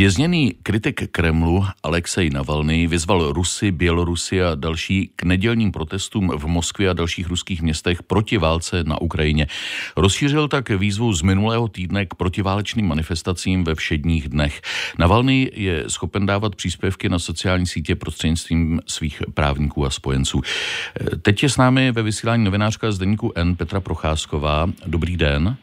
Vězněný kritik Kremlu Alexej Navalny vyzval Rusy, Bělorusy a další k nedělním protestům v Moskvě a dalších ruských městech proti válce na Ukrajině. Rozšířil tak výzvu z minulého týdne k protiválečným manifestacím ve všedních dnech. Navalny je schopen dávat příspěvky na sociální sítě prostřednictvím svých právníků a spojenců. Teď je s námi ve vysílání novinářka z deníku N Petra Procházková. Dobrý den.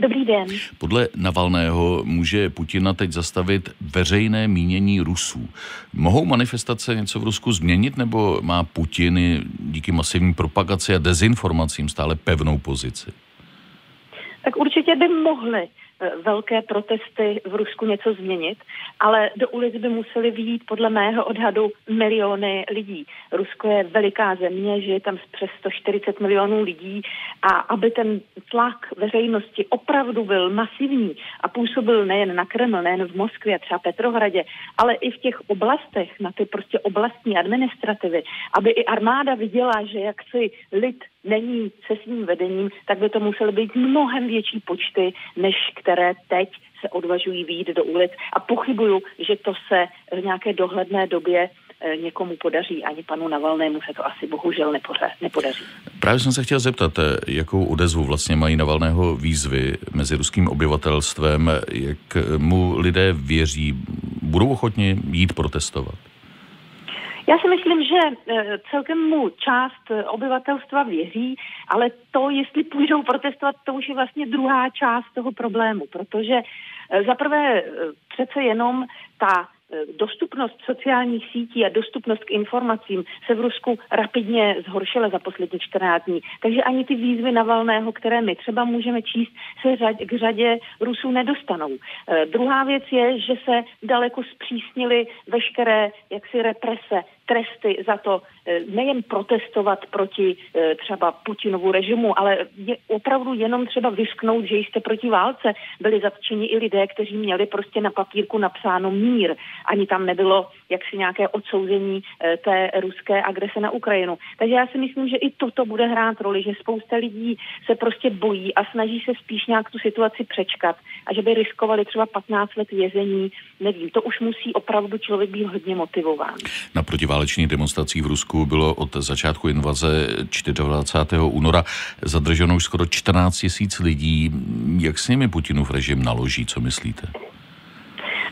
Dobrý den. Podle Navalného může Putina teď zastavit veřejné mínění Rusů. Mohou manifestace něco v Rusku změnit, nebo má Putin díky masivní propagaci a dezinformacím stále pevnou pozici? Tak určitě by mohli. Eh, velké protesty v Rusku něco změnit, ale do ulic by museli výjít podle mého odhadu miliony lidí. Rusko je veliká země, že je tam přes 140 milionů lidí a aby ten tlak veřejnosti opravdu byl masivní a působil nejen na Kreml, nejen v Moskvě, třeba Petrohradě, ale i v těch oblastech, na ty prostě oblastní administrativy, aby i armáda viděla, že jak si lid není se svým vedením, tak by to musely být mnohem větší počty, než které teď se odvažují výjít do ulic. A pochybuju, že to se v nějaké dohledné době eh, někomu podaří, ani panu Navalnému se to asi bohužel nepodaří. Právě jsem se chtěl zeptat, eh, jakou odezvu vlastně mají Navalného výzvy mezi ruským obyvatelstvem, jak mu lidé věří, budou ochotni jít protestovat? Já si myslím, že eh, celkem mu část eh, obyvatelstva věří, ale to, jestli půjdou protestovat, to už je vlastně druhá část toho problému, protože eh, zaprvé přece jenom ta dostupnost sociálních sítí a dostupnost k informacím se v Rusku rapidně zhoršila za poslední 14 dní. Takže ani ty výzvy Navalného, které my třeba můžeme číst, se řad, k řadě Rusů nedostanou. E, druhá věc je, že se daleko zpřísnily veškeré jaksi represe tresty za to eh, nejen protestovat proti eh, třeba Putinovu režimu, ale je opravdu jenom třeba vysknout, že jste proti válce. Byli zatčeni i lidé, kteří měli prostě na papírku napsáno mír. Ani tam nebylo jaksi nějaké odsouzení eh, té ruské agrese na Ukrajinu. Takže já si myslím, že i toto bude hrát roli, že spousta lidí se prostě bojí a snaží se spíš nějak tu situaci přečkat a že by riskovali třeba 15 let vězení, nevím, to už musí opravdu člověk být hodně motivován. Na válečných demonstracích v Rusku bylo od začátku invaze 24. února zadrženo už skoro 14 tisíc lidí. Jak s nimi Putinův režim naloží, co myslíte?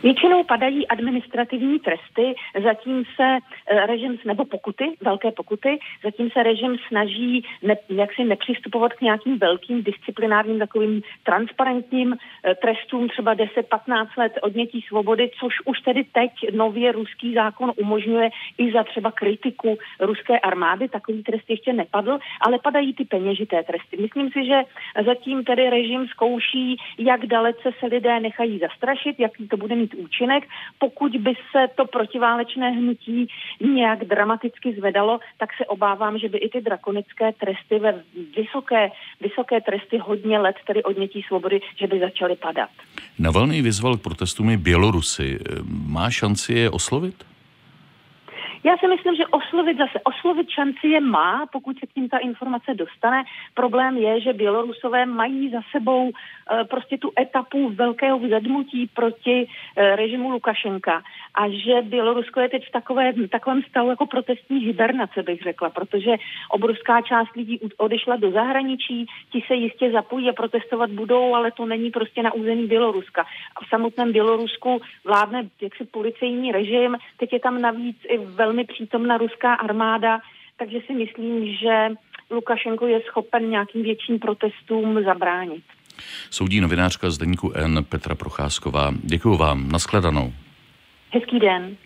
Většinou padají administrativní tresty, zatím se eh, režim, nebo pokuty, velké pokuty, zatím se režim snaží ne, jaksi nepřistupovat k nějakým velkým disciplinárním takovým transparentním eh, trestům, třeba 10-15 let odnětí svobody, což už tedy teď nově ruský zákon umožňuje i za třeba kritiku ruské armády. Takový trest ještě nepadl, ale padají ty peněžité tresty. Myslím si, že zatím tedy režim zkouší, jak dalece se lidé nechají zastrašit, jaký to bude mít mít účinek. Pokud by se to protiválečné hnutí nějak dramaticky zvedalo, tak se obávám, že by i ty drakonické tresty ve vysoké, vysoké tresty hodně let, tedy odnětí svobody, že by začaly padat. Navalný vyzval k protestům i Bělorusy. Má šanci je oslovit? Já si myslím, že oslovit zase, oslovit šanci je má, pokud se k tím ta informace dostane. Problém je, že Bělorusové mají za sebou uh, prostě tu etapu velkého vzedmutí proti uh, režimu Lukašenka a že Bělorusko je teď v takové, takovém stavu jako protestní hibernace, bych řekla, protože obrovská část lidí odešla do zahraničí, ti se jistě zapojí a protestovat budou, ale to není prostě na území Běloruska. A v samotném Bělorusku vládne jaksi policejní režim, teď je tam navíc i velmi přítomna ruská armáda, takže si myslím, že Lukašenko je schopen nějakým větším protestům zabránit. Soudí novinářka z deníku N Petra Procházková. Děkuji vám. Naschledanou. Hezký den.